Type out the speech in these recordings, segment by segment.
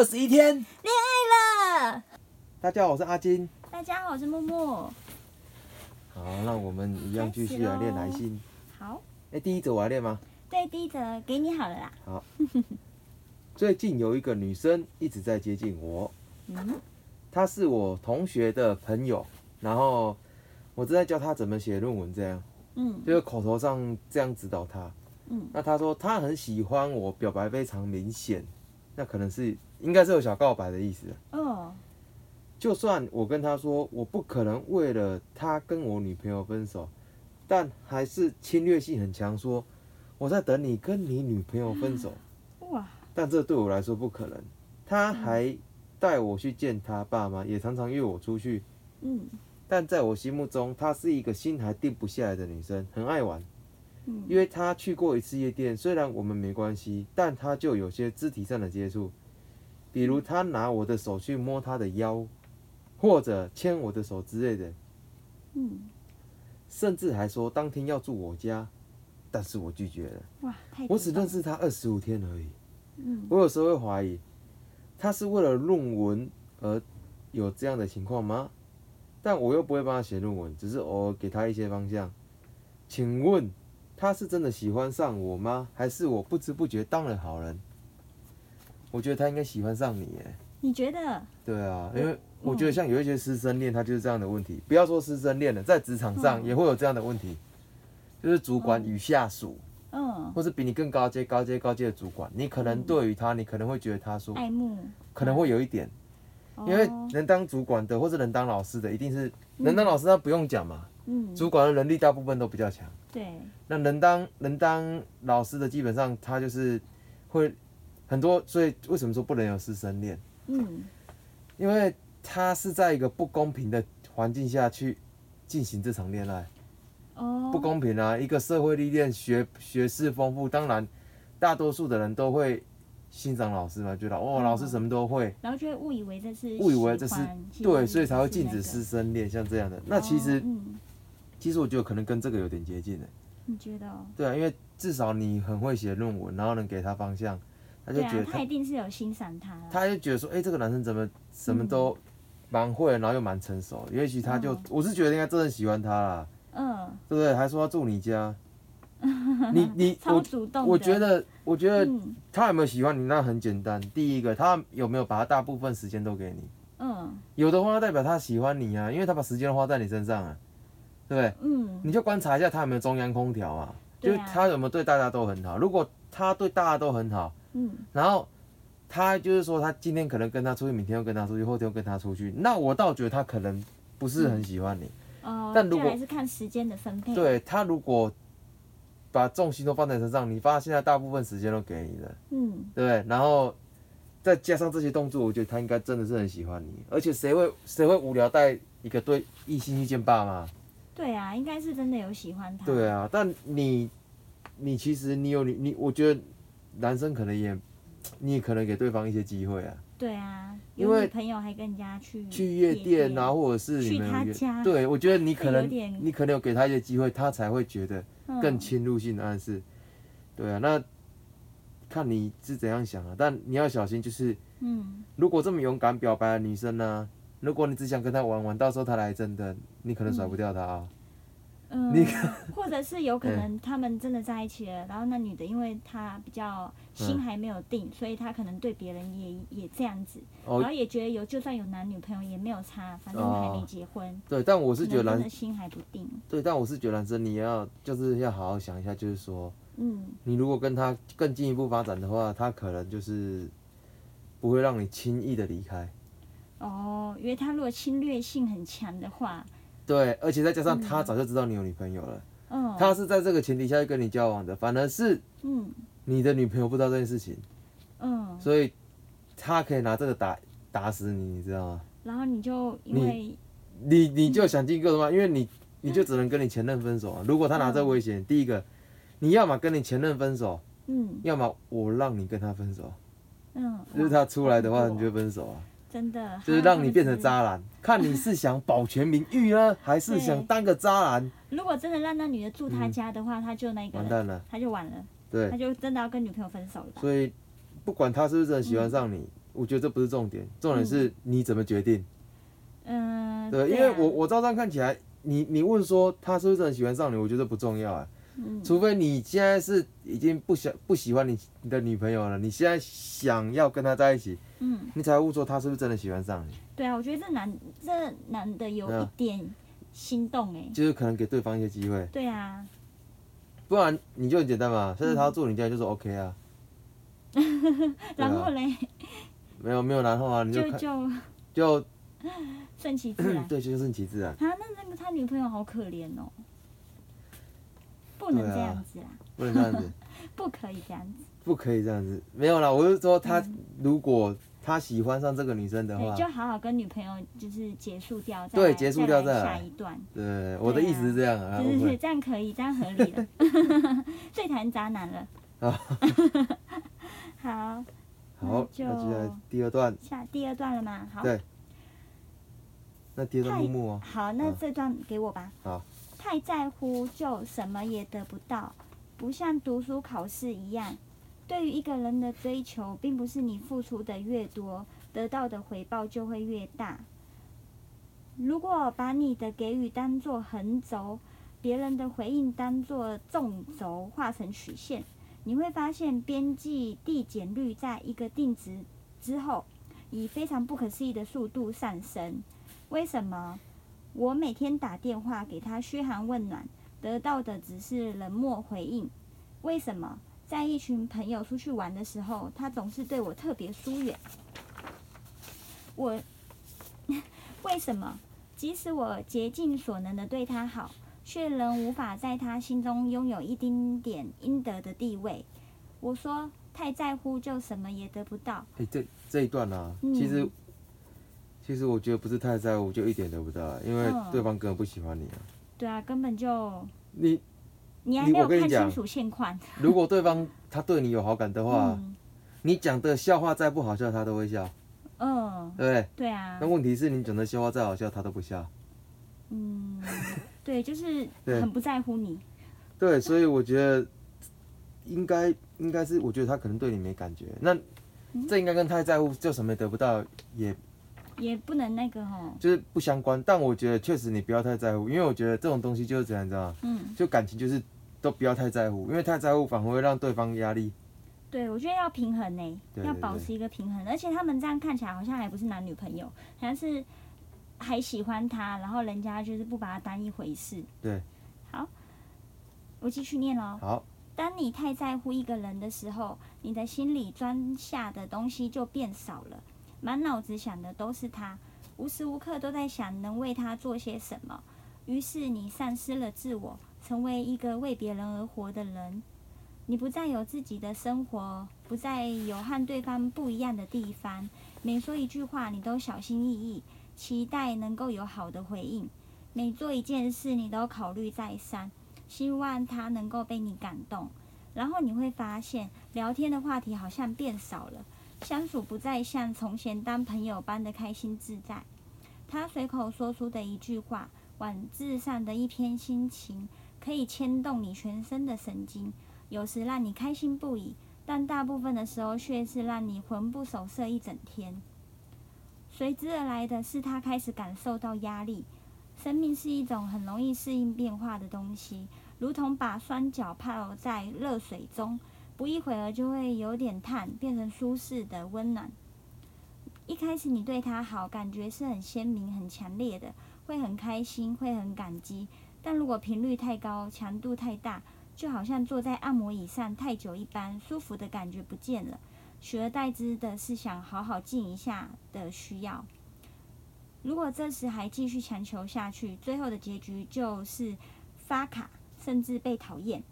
二十一天。恋爱了。大家好，我是阿金。大家好，我是默默。好，那我们一样继续来练来信。好。哎，第一则我来练吗？对，第一则给你好了啦。好。最近有一个女生一直在接近我。嗯。她是我同学的朋友，然后我正在教她怎么写论文，这样。嗯。就是口头上这样指导她。嗯。那她说她很喜欢我，表白非常明显。那可能是应该是有小告白的意思。哦。就算我跟他说我不可能为了他跟我女朋友分手，但还是侵略性很强，说我在等你跟你女朋友分手。哇！但这对我来说不可能。他还带我去见他爸妈，也常常约我出去。嗯。但在我心目中，她是一个心还定不下来的女生，很爱玩。嗯。因为他去过一次夜店，虽然我们没关系，但他就有些肢体上的接触，比如他拿我的手去摸他的腰。或者牵我的手之类的，嗯，甚至还说当天要住我家，但是我拒绝了。哇，我只认识他二十五天而已。嗯，我有时候会怀疑，他是为了论文而有这样的情况吗？但我又不会帮他写论文，只是偶尔给他一些方向。请问他是真的喜欢上我吗？还是我不知不觉当了好人？我觉得他应该喜欢上你，耶。你觉得？对啊，因为。我觉得像有一些师生恋，他就是这样的问题。不要说师生恋了，在职场上也会有这样的问题，就是主管与下属，嗯，或是比你更高阶、高阶、高阶的主管，你可能对于他，你可能会觉得他说爱慕，可能会有一点，因为能当主管的或是能当老师的，一定是能当老师，他不用讲嘛，嗯，主管的能力大部分都比较强，对，那能当能当老师的，基本上他就是会很多，所以为什么说不能有师生恋？嗯，因为。他是在一个不公平的环境下去进行这场恋爱，哦，不公平啊！一个社会历练、学学识丰富，当然大多数的人都会欣赏老师嘛，觉得哦，老师什么都会，然后就会误以为这是误以为这是对，所以才会禁止师生恋，像这样的。那其实，其实我觉得可能跟这个有点接近的。你觉得？对啊，因为至少你很会写论文，然后能给他方向，他就觉得他一定是有欣赏他。他就觉得说，哎，这个男生怎么什么都。蛮会，然后又蛮成熟，也许他就，我是觉得应该真的喜欢他啦，嗯，对不对？还说要住你家，你你我主动我觉得，我觉得他有没有喜欢你，那很简单。第一个，他有没有把他大部分时间都给你？嗯，有的话代表他喜欢你啊，因为他把时间花在你身上啊，对不对？嗯，你就观察一下他有没有中央空调啊，就他有没有对大家都很好。如果他对大家都很好，嗯，然后。他就是说，他今天可能跟他出去，明天又跟他出去，后天又跟他出去。那我倒觉得他可能不是很喜欢你。哦。但如果还是看时间的分配。对他如果把重心都放在身上，你发现他大部分时间都给你了。嗯。对不对？然后再加上这些动作，我觉得他应该真的是很喜欢你。而且谁会谁会无聊带一个对异性去见爸妈？对啊，应该是真的有喜欢他。对啊，但你你其实你有你你，我觉得男生可能也。你也可能给对方一些机会啊。对啊，因为朋友还跟人家去去夜店啊，或者是去他家。对，我觉得你可能你可能有给他一些机会，他才会觉得更侵入性的暗示。对啊，那看你是怎样想啊，但你要小心，就是嗯，如果这么勇敢表白的女生呢，如果你只想跟他玩玩，到时候他来真的，你可能甩不掉他啊。嗯，或者是有可能他们真的在一起了，然后那女的因为她比较心还没有定，所以她可能对别人也也这样子，然后也觉得有就算有男女朋友也没有差，反正还没结婚。对，但我是觉得男生心还不定。对，但我是觉得男生你要就是要好好想一下，就是说，嗯，你如果跟他更进一步发展的话，他可能就是不会让你轻易的离开。哦，因为他如果侵略性很强的话。对，而且再加上他早就知道你有女朋友了，嗯，他是在这个前提下跟你交往的，反而是，嗯，你的女朋友不知道这件事情，嗯，所以他可以拿这个打打死你，你知道吗？然后你就因为，你你就想尽各种办法，因为你你就只能跟你前任分手啊。如果他拿这威胁，第一个，你要么跟你前任分手，嗯，要么我让你跟他分手，嗯，就是他出来的话，你就分手啊。真的，就是让你变成渣男，看你是想保全名誉呢，还是想当个渣男？如果真的让那女的住他家的话，他就那个完蛋了，他就完了，对，他就真的要跟女朋友分手了。所以，不管他是不是真的喜欢上你，我觉得这不是重点，重点是你怎么决定。嗯，对，因为我我照这样看起来，你你问说他是不是很喜欢上你，我觉得不重要啊。嗯。除非你现在是已经不想不喜欢你你的女朋友了，你现在想要跟她在一起，嗯，你才会问说他是不是真的喜欢上你。对啊，我觉得这男这男的有一点心动哎。就是可能给对方一些机会。对啊。不然你就很简单嘛，甚至他做你家就是 OK 啊。然后嘞？没有没有然后啊，你就就就。顺其自然，对，就顺其自然。啊，那那个他女朋友好可怜哦，不能这样子啦，不能这样子，不可以这样子，不可以这样子，没有啦，我是说他如果他喜欢上这个女生的话，就好好跟女朋友就是结束掉，对，结束掉再下一段。对，我的意思是这样啊，是是是，这样可以，这样合理了，最谈渣男了。好，好，那，就第二段，下第二段了吗？好。对。那第二段木木哦。好，那这段给我吧。好。太在乎就什么也得不到，不像读书考试一样。对于一个人的追求，并不是你付出的越多，得到的回报就会越大。如果把你的给予当作横轴，别人的回应当作纵轴，画成曲线，你会发现边际递减率在一个定值之后，以非常不可思议的速度上升。为什么我每天打电话给他嘘寒问暖，得到的只是冷漠回应？为什么在一群朋友出去玩的时候，他总是对我特别疏远？我 为什么即使我竭尽所能的对他好，却仍无法在他心中拥有一丁点应得的地位？我说太在乎就什么也得不到。哎，这这一段呢，其实。其实我觉得不是太在乎，就一点得不到，因为对方根本不喜欢你啊。对啊，根本就你你还没有看清楚现况。如果对方他对你有好感的话，你讲的笑话再不好笑，他都会笑。嗯，对不对？对啊。那问题是你讲的笑话再好笑，他都不笑。嗯，对，就是很不在乎你。对，所以我觉得应该应该是，我觉得他可能对你没感觉。那这应该跟太在乎就什么也得不到也。也不能那个哈，就是不相关。但我觉得确实你不要太在乎，因为我觉得这种东西就是这样，知道吗？嗯。就感情就是都不要太在乎，因为太在乎反而会让对方压力。对，我觉得要平衡呢，要保持一个平衡。而且他们这样看起来好像还不是男女朋友，好像是还喜欢他，然后人家就是不把他当一回事。对。好，我继续念喽。好。当你太在乎一个人的时候，你的心里装下的东西就变少了。满脑子想的都是他，无时无刻都在想能为他做些什么。于是你丧失了自我，成为一个为别人而活的人。你不再有自己的生活，不再有和对方不一样的地方。每说一句话，你都小心翼翼，期待能够有好的回应。每做一件事，你都考虑再三，希望他能够被你感动。然后你会发现，聊天的话题好像变少了。相处不再像从前当朋友般的开心自在。他随口说出的一句话，文字上的一篇心情，可以牵动你全身的神经，有时让你开心不已，但大部分的时候却是让你魂不守舍一整天。随之而来的是，他开始感受到压力。生命是一种很容易适应变化的东西，如同把双脚泡在热水中。不一会儿就会有点烫，变成舒适的温暖。一开始你对他好，感觉是很鲜明、很强烈的，会很开心，会很感激。但如果频率太高，强度太大，就好像坐在按摩椅上太久一般，舒服的感觉不见了，取而代之的是想好好静一下的需要。如果这时还继续强求下去，最后的结局就是发卡，甚至被讨厌。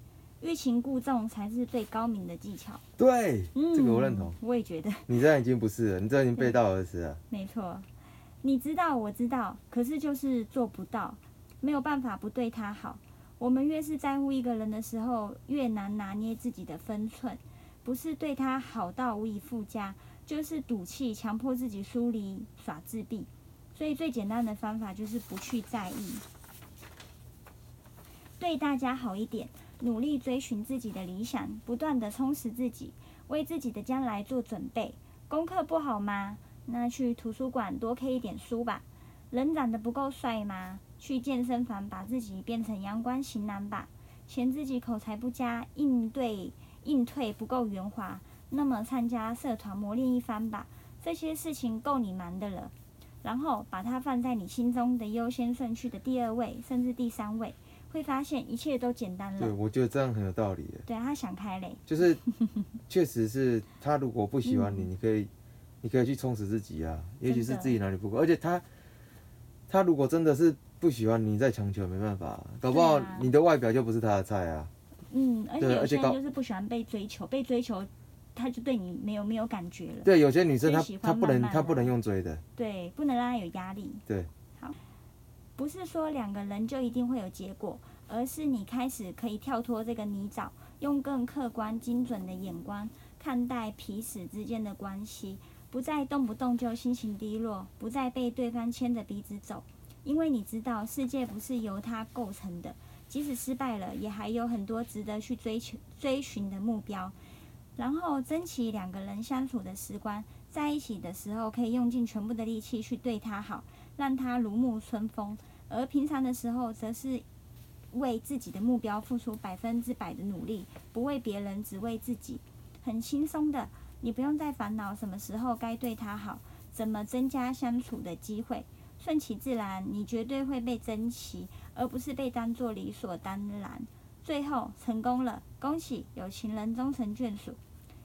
欲擒故纵才是最高明的技巧。对，这个我认同。我也觉得。你这样已经不是了，你这已经背道而驰了。没错，你知道，我知道，可是就是做不到，没有办法不对他好。我们越是在乎一个人的时候，越难拿捏自己的分寸。不是对他好到无以复加，就是赌气，强迫自己疏离，耍自闭。所以最简单的方法就是不去在意，对大家好一点。努力追寻自己的理想，不断的充实自己，为自己的将来做准备。功课不好吗？那去图书馆多 K 一点书吧。人长得不够帅吗？去健身房把自己变成阳光型男吧。嫌自己口才不佳，应对应退不够圆滑，那么参加社团磨练一番吧。这些事情够你忙的了。然后把它放在你心中的优先顺序的第二位，甚至第三位，会发现一切都简单了。对，我觉得这样很有道理。对他想开嘞。就是，确实是他如果不喜欢你，你可以，你可以去充实自己啊。也许是自己哪里不够，而且他，他如果真的是不喜欢你，再强求没办法，搞不好你的外表就不是他的菜啊。嗯，而且有些人就是不喜欢被追求，被追求。他就对你没有没有感觉了。对，有些女生她她不能她不能用追的。对，不能让她有压力。对。不是说两个人就一定会有结果，而是你开始可以跳脱这个泥沼，用更客观精准的眼光看待彼此之间的关系，不再动不动就心情低落，不再被对方牵着鼻子走，因为你知道世界不是由他构成的，即使失败了，也还有很多值得去追求追寻的目标。然后珍惜两个人相处的时光，在一起的时候可以用尽全部的力气去对他好，让他如沐春风；而平常的时候，则是为自己的目标付出百分之百的努力，不为别人，只为自己，很轻松的。你不用再烦恼什么时候该对他好，怎么增加相处的机会，顺其自然，你绝对会被珍惜，而不是被当作理所当然。最后成功了，恭喜有情人终成眷属。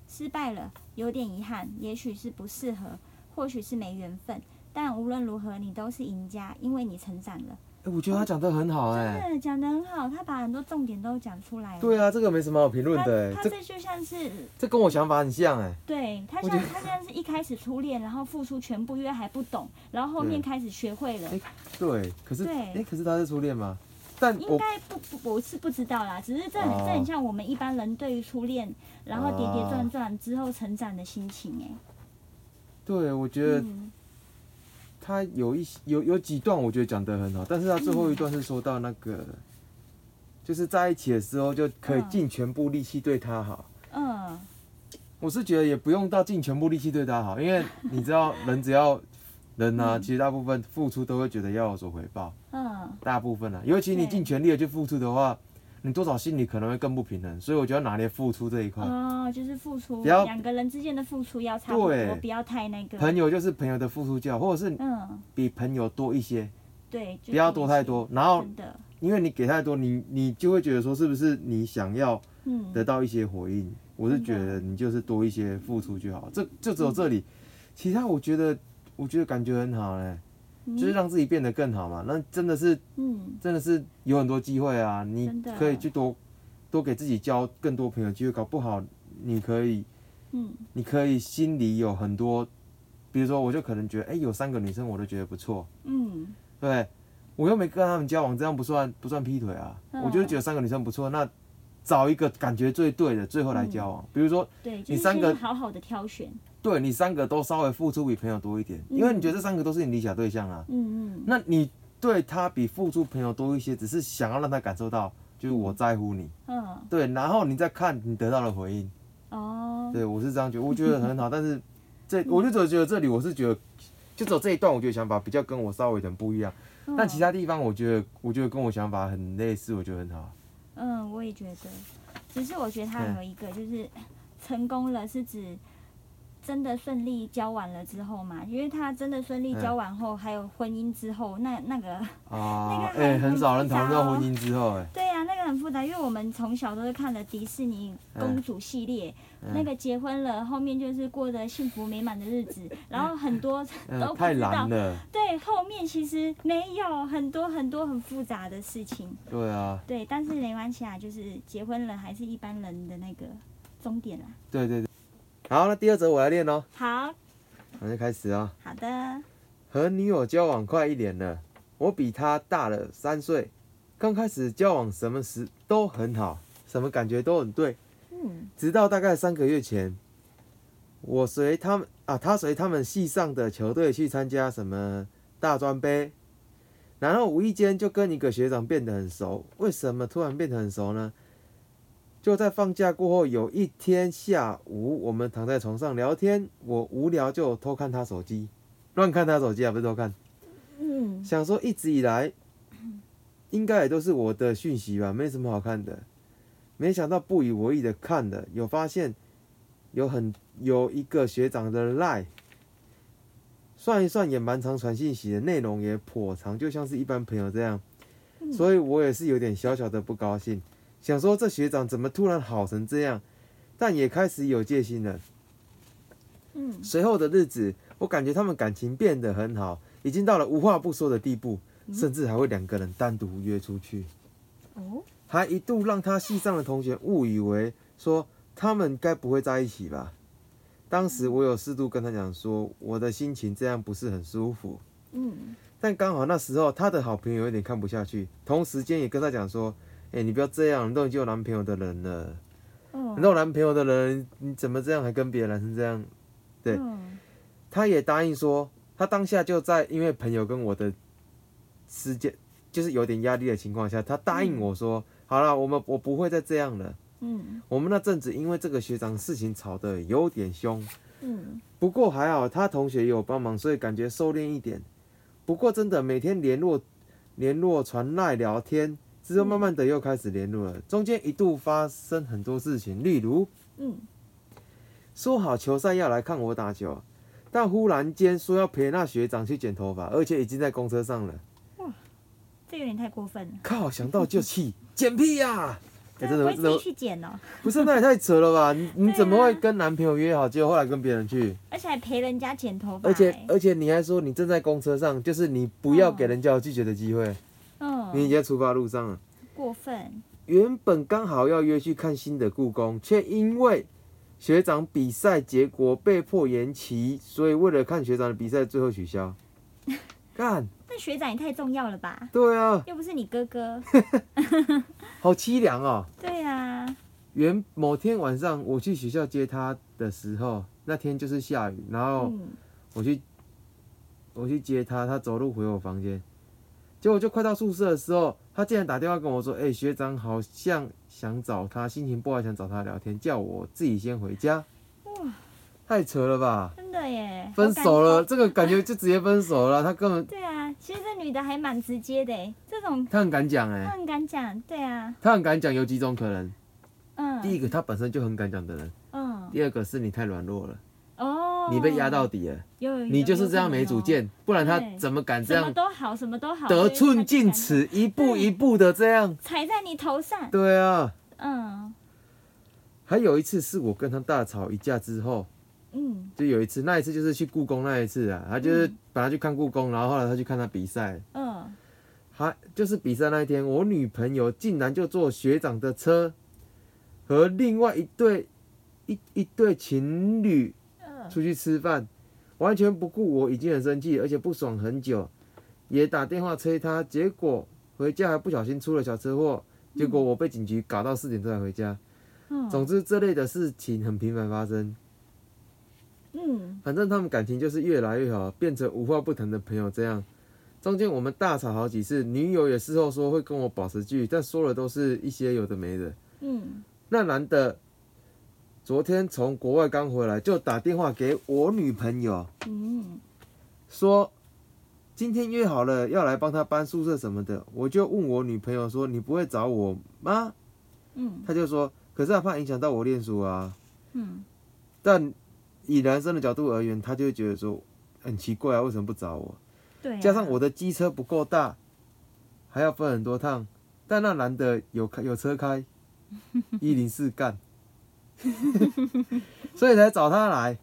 失败了，有点遗憾，也许是不适合，或许是没缘分，但无论如何，你都是赢家，因为你成长了。哎，我觉得他讲的很好，哎，真的讲的很好，他把很多重点都讲出来了。对啊，这个没什么好评论的，他这就像是，这跟我想法很像，哎，对他像他像是一开始初恋，然后付出全部，因为还不懂，然后后面开始学会了。对，可是，哎，可是他是初恋吗？但应该不不，我是不知道啦。只是这很这很像我们一般人对于初恋，然后跌跌撞撞之后成长的心情哎。对，我觉得他有一些有有几段我觉得讲得很好，但是他最后一段是说到那个，就是在一起的时候就可以尽全部力气对他好。嗯。我是觉得也不用到尽全部力气对他好，因为你知道人只要。人呢，其实大部分付出都会觉得要有所回报。嗯，大部分啊，尤其你尽全力的去付出的话，你多少心里可能会更不平衡。所以我觉得拿捏付出这一块。哦，就是付出，两个人之间的付出要差不多，不要太那个。朋友就是朋友的付出就好，或者是嗯，比朋友多一些。对，不要多太多。然后，因为你给太多，你你就会觉得说，是不是你想要得到一些回应？我是觉得你就是多一些付出就好。这就只有这里，其他我觉得。我觉得感觉很好嘞，就是让自己变得更好嘛。那真的是，嗯，真的是有很多机会啊。你可以去多多给自己交更多朋友机会，搞不好你可以，嗯，你可以心里有很多，比如说我就可能觉得，哎，有三个女生我都觉得不错，嗯，对，我又没跟他们交往，这样不算不算劈腿啊？我就觉得三个女生不错，那找一个感觉最对的，最后来交往。比如说，对，你三个好好的挑选。对你三个都稍微付出比朋友多一点，因为你觉得这三个都是你理想对象啊。嗯嗯。那你对他比付出朋友多一些，只是想要让他感受到，就是我在乎你。嗯。对，然后你再看你得到的回应。哦。对，我是这样觉得，我觉得很好。但是这，我就只觉得这里，我是觉得，就走这一段，我觉得想法比较跟我稍微有点不一样。但其他地方，我觉得，我觉得跟我想法很类似，我觉得很好。嗯，我也觉得。只是我觉得他有一个，就是成功了，是指。真的顺利交往了之后嘛？因为他真的顺利交往后，还有婚姻之后，那那个啊，哎，很少人讨论到婚姻之后，哎，对呀，那个很复杂，因为我们从小都是看了迪士尼公主系列，那个结婚了，后面就是过着幸福美满的日子，然后很多都太难了，对，后面其实没有很多很多很复杂的事情，对啊，对，但是没关系啊，就是结婚了还是一般人的那个终点啦，对对对。好，那第二则我来练哦。好，那就开始哦。好的。和女友交往快一年了，我比她大了三岁。刚开始交往，什么时都很好，什么感觉都很对。嗯。直到大概三个月前，我随他们啊，他随他们系上的球队去参加什么大专杯，然后无意间就跟一个学长变得很熟。为什么突然变得很熟呢？就在放假过后，有一天下午，我们躺在床上聊天，我无聊就偷看他手机，乱看他手机啊，不是偷看。嗯。想说一直以来，应该也都是我的讯息吧，没什么好看的。没想到不以为意的看了，有发现有很有一个学长的 lie，，算一算也蛮长传信息的，内容也颇长，就像是一般朋友这样。所以我也是有点小小的不高兴。想说这学长怎么突然好成这样，但也开始有戒心了。嗯，随后的日子，我感觉他们感情变得很好，已经到了无话不说的地步，甚至还会两个人单独约出去。哦，还一度让他系上的同学误以为说他们该不会在一起吧？当时我有适度跟他讲说，我的心情这样不是很舒服。嗯，但刚好那时候他的好朋友有点看不下去，同时间也跟他讲说。哎，你不要这样，你都已经有男朋友的人了。嗯。你有男朋友的人，你怎么这样还跟别的男生这样？对。他也答应说，他当下就在因为朋友跟我的时间就是有点压力的情况下，他答应我说，好了，我们我不会再这样了。嗯。我们那阵子因为这个学长事情吵得有点凶。嗯。不过还好，他同学也有帮忙，所以感觉收敛一点。不过真的每天联络联络传赖聊天。之后慢慢的又开始联络了，中间一度发生很多事情，例如，嗯，说好球赛要来看我打球，但忽然间说要陪那学长去剪头发，而且已经在公车上了。哇，这有点太过分了。靠，想到就气，剪屁呀！真的，真的去剪哦。不是，那也太扯了吧？你你怎么会跟男朋友约好，结果后来跟别人去？而且还陪人家剪头发。而且而且你还说你正在公车上，就是你不要给人家有拒绝的机会。你已经在出发路上了，过分。原本刚好要约去看新的故宫，却因为学长比赛结果被迫延期，所以为了看学长的比赛，最后取消。干！那学长也太重要了吧？对啊，又不是你哥哥，好凄凉哦。对啊。原某天晚上我去学校接他的时候，那天就是下雨，然后我去我去接他，他走路回我房间。结果就快到宿舍的时候，他竟然打电话跟我说：“哎，学长好像想找他，心情不好，想找他聊天，叫我自己先回家。”哇，太扯了吧！真的耶，分手了，这个感觉就直接分手了。他根本 对啊，其实这女的还蛮直接的，这种他很敢讲哎，他很敢讲，对啊，他很敢讲，有几种可能。嗯，第一个他本身就很敢讲的人，嗯，第二个是你太软弱了。你被压到底了，你就是这样没主见，不然他怎么敢这样？什么都好，什么都好，得寸进尺，一步一步的这样踩在你头上。对啊，嗯。还有一次是我跟他大吵一架之后，嗯，就有一次，那一次就是去故宫那一次啊，他就是本来去看故宫，然后后来他去看他比赛，嗯，还就是比赛那一天，我女朋友竟然就坐学长的车，和另外一对一一对情侣。出去吃饭，完全不顾我已经很生气，而且不爽很久，也打电话催他，结果回家还不小心出了小车祸，结果我被警局搞到四点多才回家。总之这类的事情很频繁发生。嗯，反正他们感情就是越来越好，变成无话不谈的朋友这样。中间我们大吵好几次，女友也事后说会跟我保持距离，但说了都是一些有的没的。嗯，那男的。昨天从国外刚回来，就打电话给我女朋友，嗯，说今天约好了要来帮她搬宿舍什么的。我就问我女朋友说：“你不会找我吗？”嗯，他就说：“可是他怕影响到我练书啊。”嗯，但以男生的角度而言，他就会觉得说很奇怪啊，为什么不找我？对，加上我的机车不够大，还要分很多趟，但那男的有开有车开，一零四干。所以才找他来，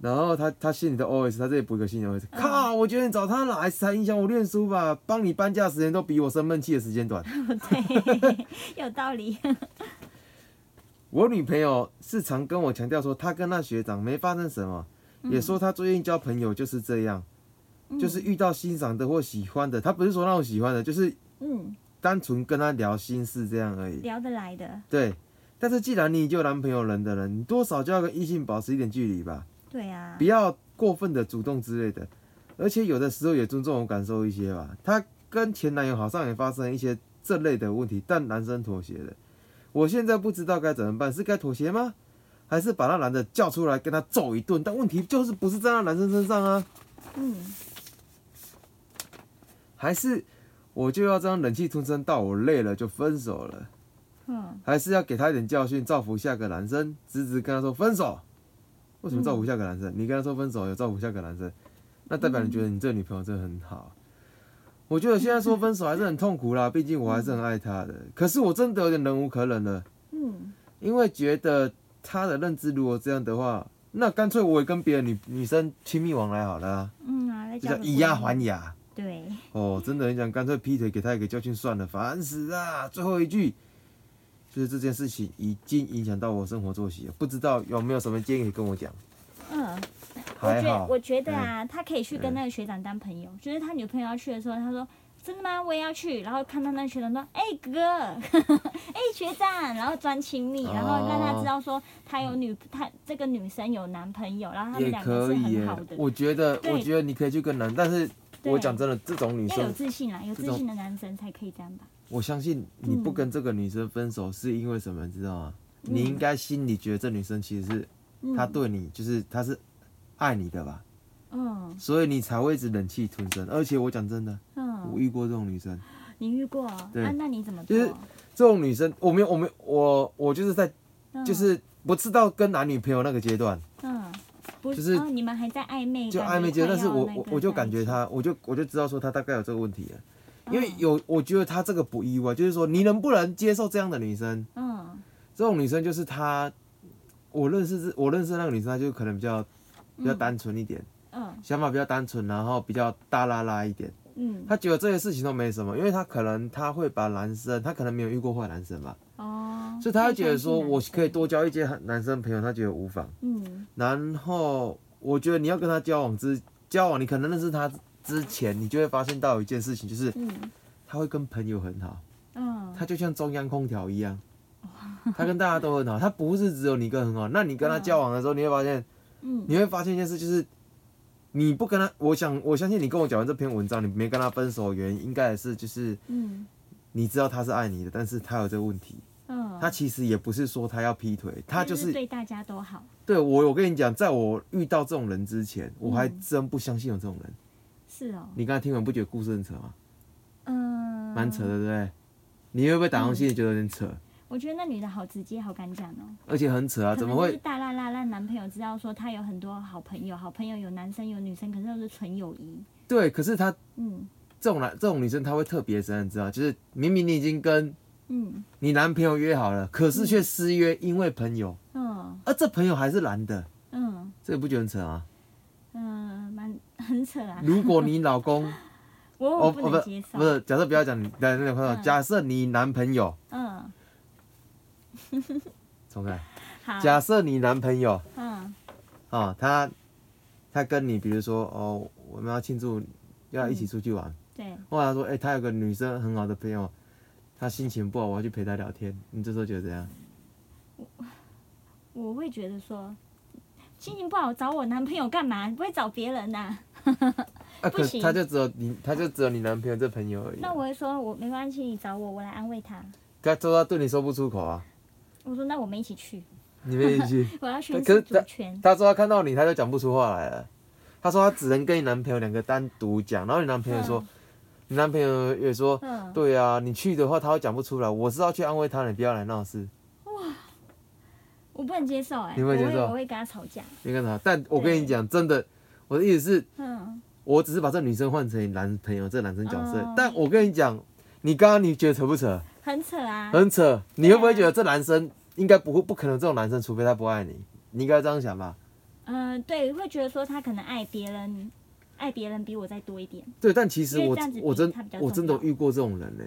然后他他心里的 OS，他这里补个心里 OS，靠！我觉得你找他来才影响我念书吧，帮你搬家时间都比我生闷气的时间短。对，有道理。我女朋友是常跟我强调说，她跟那学长没发生什么，也说她最近交朋友就是这样，就是遇到欣赏的或喜欢的，她不是说那种喜欢的，就是嗯，单纯跟他聊心事这样而已，聊得来的。对。但是既然你已经有男朋友人的人，你多少就要跟异性保持一点距离吧。对呀。不要过分的主动之类的，而且有的时候也尊重我感受一些吧。她跟前男友好像也发生一些这类的问题，但男生妥协了。我现在不知道该怎么办，是该妥协吗？还是把那男的叫出来跟他揍一顿？但问题就是不是在那男生身上啊。嗯。还是我就要这样忍气吞声到我累了就分手了。嗯。还是要给他一点教训，造福下个男生，直直跟他说分手。为什么造福下个男生？你跟他说分手，有造福下个男生，那代表你觉得你这女朋友真的很好。我觉得现在说分手还是很痛苦啦，毕竟我还是很爱她的。可是我真的有点忍无可忍了。嗯。因为觉得他的认知如果这样的话，那干脆我也跟别的女女生亲密往来好了。嗯啊，叫以牙还牙。对。哦，真的很想干脆劈腿给他一个教训算了，烦死啦！最后一句，就是这件事情已经影响到我生活作息了，不知道有没有什么建议跟我讲？嗯。我觉我觉得啊，他可以去跟那个学长当朋友。就是他女朋友要去的时候，他说：“真的吗？我也要去。”然后看到那学长说：“哎哥，哎学长。”然后专亲密，然后让他知道说他有女，他这个女生有男朋友，然后他们两个是很好的。我觉得，我觉得你可以去跟男，但是我讲真的，这种女生有自信啊，有自信的男生才可以这样吧。我相信你不跟这个女生分手是因为什么，你知道吗？你应该心里觉得这女生其实是她对你，就是她是。爱你的吧，嗯，所以你才会一直忍气吞声。而且我讲真的，嗯，我遇过这种女生。你遇过？对，那你怎么？就是这种女生，我没有，我没有，我我就是在，就是不知道跟男女朋友那个阶段，嗯，就是你们还在暧昧，就暧昧阶段。但是我我我就感觉他，我就我就知道说他大概有这个问题了，因为有，我觉得他这个不意外，就是说你能不能接受这样的女生？嗯，这种女生就是她，我认识是，我认识那个女生，她就可能比较。比较单纯一点，嗯，想法比较单纯，然后比较大拉拉一点，嗯，她觉得这些事情都没什么，因为她可能她会把男生，她可能没有遇过坏男生吧，哦，所以他会觉得说我可以多交一些男生朋友，他觉得无妨，嗯，然后我觉得你要跟他交往之交往，你可能认识他之前，你就会发现到一件事情，就是，嗯，他会跟朋友很好，嗯，他就像中央空调一样，他跟大家都很好，他不是只有你跟很好，那你跟他交往的时候，你会发现。嗯，你会发现一件事，就是你不跟他，我想我相信你跟我讲完这篇文章，你没跟他分手，原因应该也是就是，嗯，你知道他是爱你的，但是他有这个问题，嗯，他其实也不是说他要劈腿，他就是对大家都好。对我，我跟你讲，在我遇到这种人之前，我还真不相信有这种人。是哦。你刚才听完不觉得故事很扯吗？嗯，蛮扯的，对不对？你会不会打从心里觉得有点扯？我觉得那女的好直接，好敢讲哦，而且很扯啊，怎么会大辣辣让男朋友知道说她有很多好朋友，好朋友有男生有女生，可是都是纯友谊。对，可是她，嗯，这种男这种女生她会特别深你知道？就是明明你已经跟，嗯，你男朋友约好了，可是却失约，因为朋友，嗯，而这朋友还是男的，嗯，这个不觉得很扯吗？嗯，蛮很扯啊。如果你老公，我我不能接受，不是，假设不要讲你的那个朋友，假设你男朋友，嗯。重开。假设你男朋友，嗯，啊，他，他跟你，比如说，哦，我们要庆祝，要一起出去玩，对。或者说，哎，他有个女生很好的朋友，他心情不好，我要去陪他聊天，你这时候觉得怎样？我，我会觉得说，心情不好找我男朋友干嘛？不会找别人呐？不行，他就只有你，他就只有你男朋友这朋友而已。那我会说，我没关系，你找我，我来安慰他。他说他对你说不出口啊。我说那我们一起去。你们一起去。我要宣誓主权。他说他看到你，他就讲不出话来了。他说他只能跟你男朋友两个单独讲，然后你男朋友说，你男朋友也说，对啊，你去的话他会讲不出来。我是要去安慰他，你不要来闹事。哇，我不能接受哎。你会接受？我会跟他吵架。你跟他，但我跟你讲，真的，我的意思是，嗯，我只是把这女生换成男朋友，这男生角色。但我跟你讲，你刚刚你觉得扯不扯？很扯啊。很扯，你会不会觉得这男生？应该不会，不可能这种男生，除非他不爱你。你应该这样想吧？嗯，对，会觉得说他可能爱别人，爱别人比我再多一点。对，但其实我我真我真的遇过这种人呢。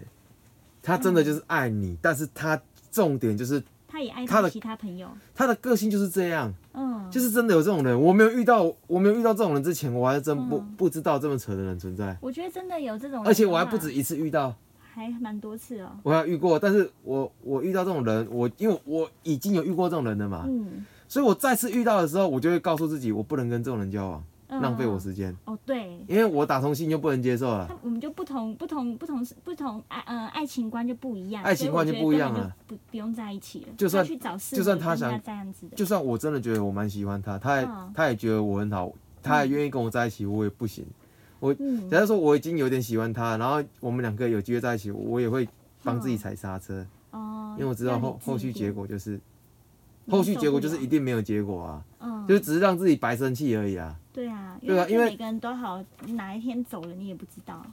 他真的就是爱你，但是他重点就是他也爱他的其他朋友。他的个性就是这样，嗯，就是真的有这种人。我没有遇到，我没有遇到这种人之前，我还真不不知道这么扯的人存在。我觉得真的有这种，而且我还不止一次遇到。还蛮多次哦，我有遇过，但是我我遇到这种人，我因为我已经有遇过这种人的嘛，嗯，所以我再次遇到的时候，我就会告诉自己，我不能跟这种人交往，浪费我时间。哦，对。因为我打从心就不能接受了。我们就不同不同不同不同爱嗯爱情观就不一样。爱情观就不一样了。不不用在一起了。就算去找就算他想这样子的。就算我真的觉得我蛮喜欢他，他也他也觉得我很好，他也愿意跟我在一起，我也不行。我假如说我已经有点喜欢他，然后我们两个有机会在一起，我也会帮自己踩刹车。哦。因为我知道后后续结果就是。后续结果就是一定没有结果啊，嗯，就是只是让自己白生气而已啊。对啊，对啊，因为每个人都好，哪一天走了你也不知道，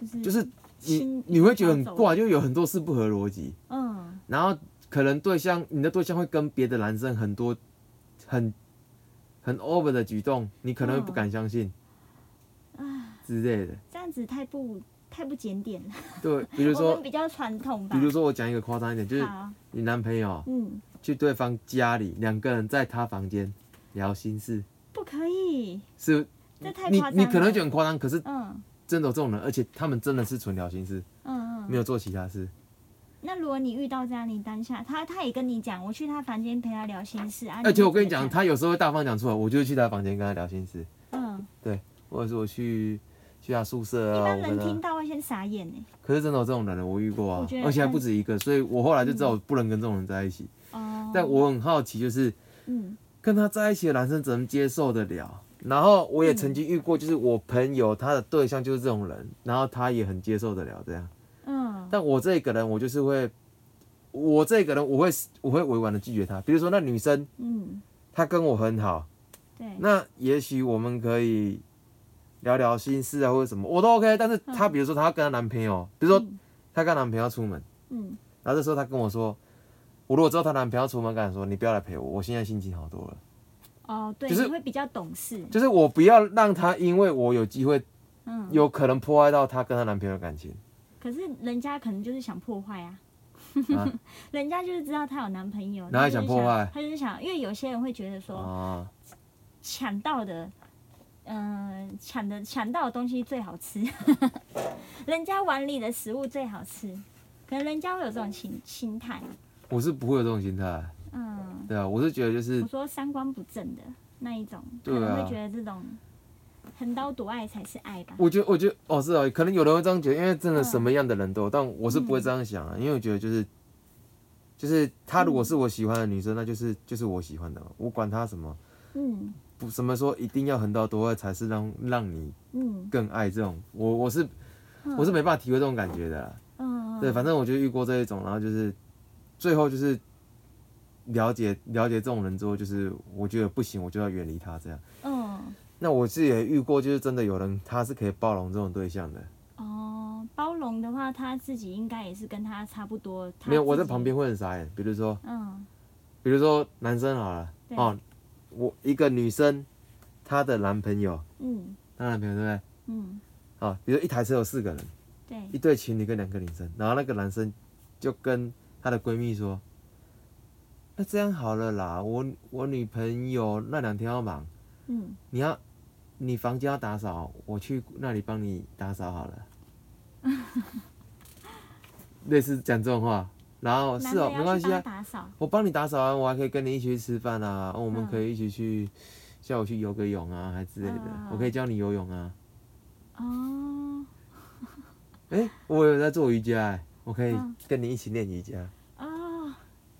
就是就是你你会觉得很怪，就有很多事不合逻辑，嗯，然后可能对象你的对象会跟别的男生很多很很 over 的举动，你可能会不敢相信，啊之类的，这样子太不太不检点了。对，比如说 比较传统吧，比如说我讲一个夸张一点，就是你男朋友，嗯。去对方家里，两个人在他房间聊心事，不可以。是，这太夸张。你你可能觉得很夸张，可是，嗯，真的有这种人，而且他们真的是纯聊心事，嗯嗯，没有做其他事。那如果你遇到这样，你当下他他也跟你讲，我去他房间陪他聊心事啊。而且我跟你讲，他有时候会大方讲出来，我就去他房间跟他聊心事。嗯，对，或者是我去去他宿舍啊。一般人听到会先傻眼呢。可是真的有这种人，我遇过啊，而且还不止一个，所以我后来就知道我不能跟这种人在一起。但我很好奇，就是，嗯，跟他在一起的男生怎么接受得了？然后我也曾经遇过，就是我朋友他的对象就是这种人，然后他也很接受得了这样。嗯。但我这个人，我就是会，我这个人我会我会委婉的拒绝他。比如说那女生，嗯，她跟我很好，对，那也许我们可以聊聊心事啊，或者什么，我都 OK。但是她比如说她跟她男朋友，比如说她跟男朋友出门，嗯，然后这时候她跟我说。我如果知道她男朋友出门，跟她说：“你不要来陪我，我现在心情好多了。”哦，对，就是会比较懂事。就是我不要让她因为我有机会，嗯，有可能破坏到她跟她男朋友的感情。可是人家可能就是想破坏啊，人家就是知道她有男朋友，然后想破坏，他就是想，因为有些人会觉得说，抢到的，嗯，抢的抢到的东西最好吃，人家碗里的食物最好吃，可能人家会有这种心心态。我是不会有这种心态，嗯，对啊，我是觉得就是我说三观不正的那一种，可能会觉得这种横刀夺爱才是爱吧。我觉得，我觉得哦，是啊，可能有人会这样觉得，因为真的什么样的人都有，但我是不会这样想啊，因为我觉得就是就是他如果是我喜欢的女生，那就是就是我喜欢的，我管他什么，嗯，不什么说一定要横刀夺爱才是让让你嗯。更爱这种，我我是我是没办法体会这种感觉的，嗯，对，反正我就遇过这一种，然后就是。最后就是了解了解这种人之后，就是我觉得不行，我就要远离他这样。嗯。那我自己也遇过，就是真的有人他是可以包容这种对象的。哦，包容的话，他自己应该也是跟他差不多。没有，我在旁边会很傻眼。比如说，嗯，比如说男生好了，哦，我一个女生，她的男朋友，嗯，她男朋友对不对？嗯。好，比如一台车有四个人，对，一对情侣跟两个女生，然后那个男生就跟。她的闺蜜说：“那这样好了啦，我我女朋友那两天要忙，嗯，你要你房间要打扫，我去那里帮你打扫好了。类似讲这种话，然后是哦，没关系啊，我帮你打扫完，我还可以跟你一起去吃饭啊，我们可以一起去下午去游个泳啊，还之类的，我可以教你游泳啊。哦，哎，我有在做瑜伽哎。”我可以跟你一起练瑜伽。哦，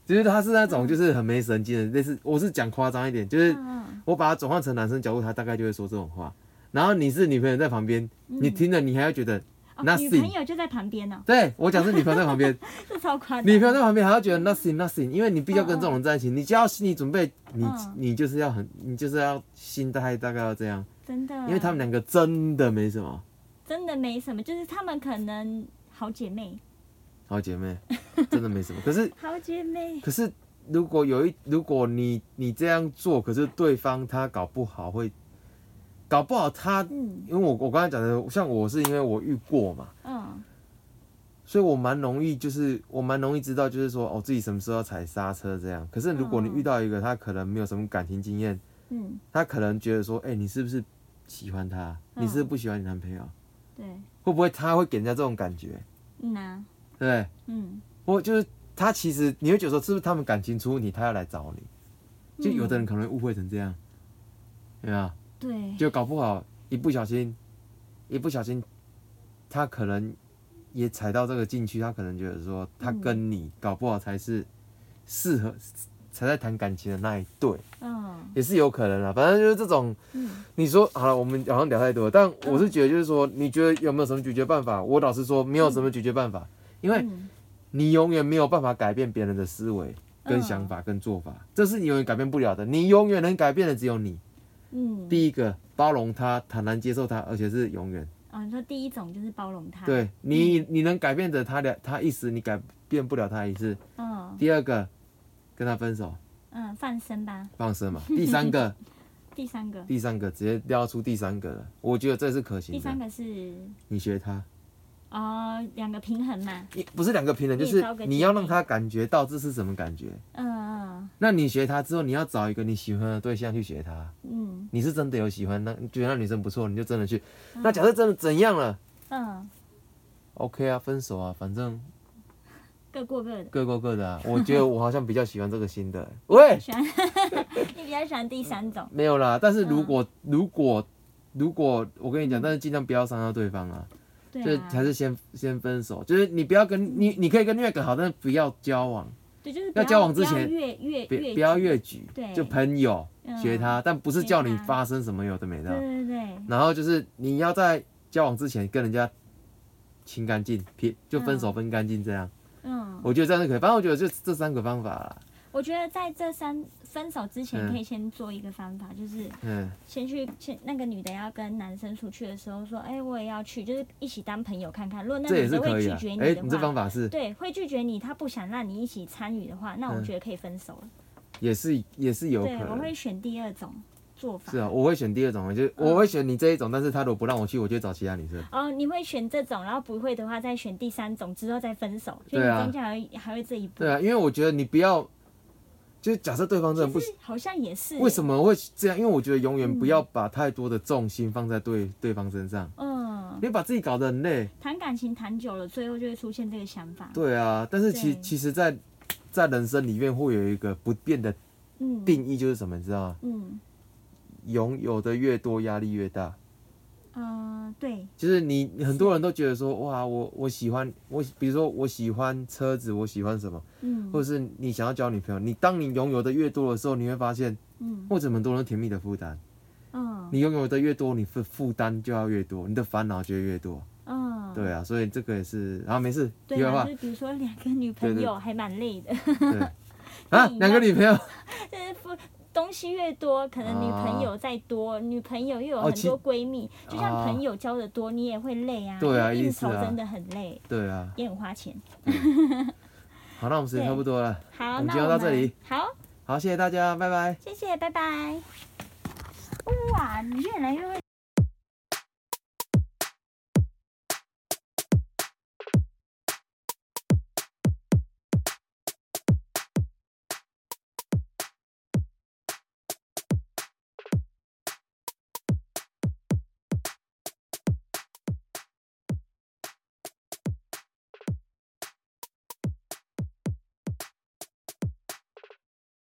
就是他是那种就是很没神经的，类似我是讲夸张一点，就是我把它转换成男生角度，他大概就会说这种话。然后你是女朋友在旁边，你听了你还要觉得 nothing，女朋友就在旁边呢。对我讲是女朋友在旁边，这超夸张。女朋友在旁边还要觉得 nothing nothing，因为你必须要跟这种人在一起，你就要心理准备，你你就是要很，你就是要心态大概要这样。真的，因为他们两个真的没什么，真的没什么，就是他们可能好姐妹。好姐妹，真的没什么。可是好姐妹，可是如果有一，如果你你这样做，可是对方他搞不好会，搞不好他，嗯，因为我我刚才讲的，像我是因为我遇过嘛，嗯，所以我蛮容易，就是我蛮容易知道，就是说哦自己什么时候要踩刹车这样。可是如果你遇到一个他可能没有什么感情经验，嗯，他可能觉得说，哎，你是不是喜欢他？你是不是不喜欢你男朋友？对，会不会他会给人家这种感觉？嗯啊。对，嗯，我就是他，其实你会觉得说，是不是他们感情出问题，他要来找你？就有的人可能会误会成这样，对啊，对，就搞不好一不小心，一不小心，他可能也踩到这个禁区，他可能觉得说他跟你搞不好才是适合。才在谈感情的那一对，嗯，也是有可能啦。反正就是这种，嗯，你说好了，我们好像聊太多，但我是觉得就是说，你觉得有没有什么解决办法？我老实说，没有什么解决办法，因为你永远没有办法改变别人的思维、跟想法、跟做法，这是你永远改变不了的。你永远能改变的只有你。嗯，第一个包容他，坦然接受他，而且是永远。哦，你说第一种就是包容他。对你，你能改变的他的他一时，你改变不了他一次。嗯。第二个。跟他分手，嗯，放生吧，放生嘛。第三个，第三个，第三个直接撩出第三个了，我觉得这是可行的。第三个是你学他，哦，两个平衡嘛，不是两个平衡，就是你要让他感觉到这是什么感觉。嗯嗯。那你学他之后，你要找一个你喜欢的对象去学他。嗯。你是真的有喜欢，那觉得那女生不错，你就真的去。那假设真的怎样了？嗯。OK 啊，分手啊，反正。各过各的，各过各的啊！我觉得我好像比较喜欢这个新的。喂，你比较喜欢第三种？没有啦，但是如果如果如果我跟你讲，但是尽量不要伤到对方啊。对啊。还是先先分手，就是你不要跟你你可以跟虐狗好，但是不要交往。对，就是要交往之前越越别不要越举。对。就朋友学他，但不是叫你发生什么有的没的。对对对。然后就是你要在交往之前跟人家清干净，撇就分手分干净这样。嗯，我觉得这样是可以。反正我觉得就这三个方法啦。我觉得在这三分手之前，可以先做一个方法，就是嗯，先去先那个女的要跟男生出去的时候说，哎，我也要去，就是一起当朋友看看。如果那女的会拒绝你的话，你这方法是对，会拒绝你，她不想让你一起参与的话，那我觉得可以分手了。也是也是有可能。我会选第二种。做法是啊，我会选第二种，就我会选你这一种，但是他如果不让我去，我就找其他女生。哦，你会选这种，然后不会的话再选第三种，之后再分手。对啊，中间还会还会这一步。对啊，因为我觉得你不要，就是假设对方真的不，好像也是。为什么会这样？因为我觉得永远不要把太多的重心放在对对方身上。嗯。你把自己搞得很累。谈感情谈久了，最后就会出现这个想法。对啊，但是其其实，在在人生里面会有一个不变的定义，就是什么，你知道吗？嗯。拥有的越多，压力越大。嗯，对。就是你很多人都觉得说，哇，我我喜欢我，比如说我喜欢车子，我喜欢什么，嗯，或者是你想要交女朋友，你当你拥有的越多的时候，你会发现，嗯，或者很多人甜蜜的负担，嗯，你拥有的越多，你负负担就要越多，你的烦恼就越多，嗯，对啊，所以这个也是，然后没事，对啊，就比如说两个女朋友还蛮累的，对，啊，两个女朋友，就是负。东西越多，可能女朋友再多，女朋友又有很多闺蜜，就像朋友交的多，你也会累啊。对啊，应酬真的很累。对啊，也很花钱。好，那我们时间差不多了。好，我们就到这里。好，好，谢谢大家，拜拜。谢谢，拜拜。哇，你越来越会。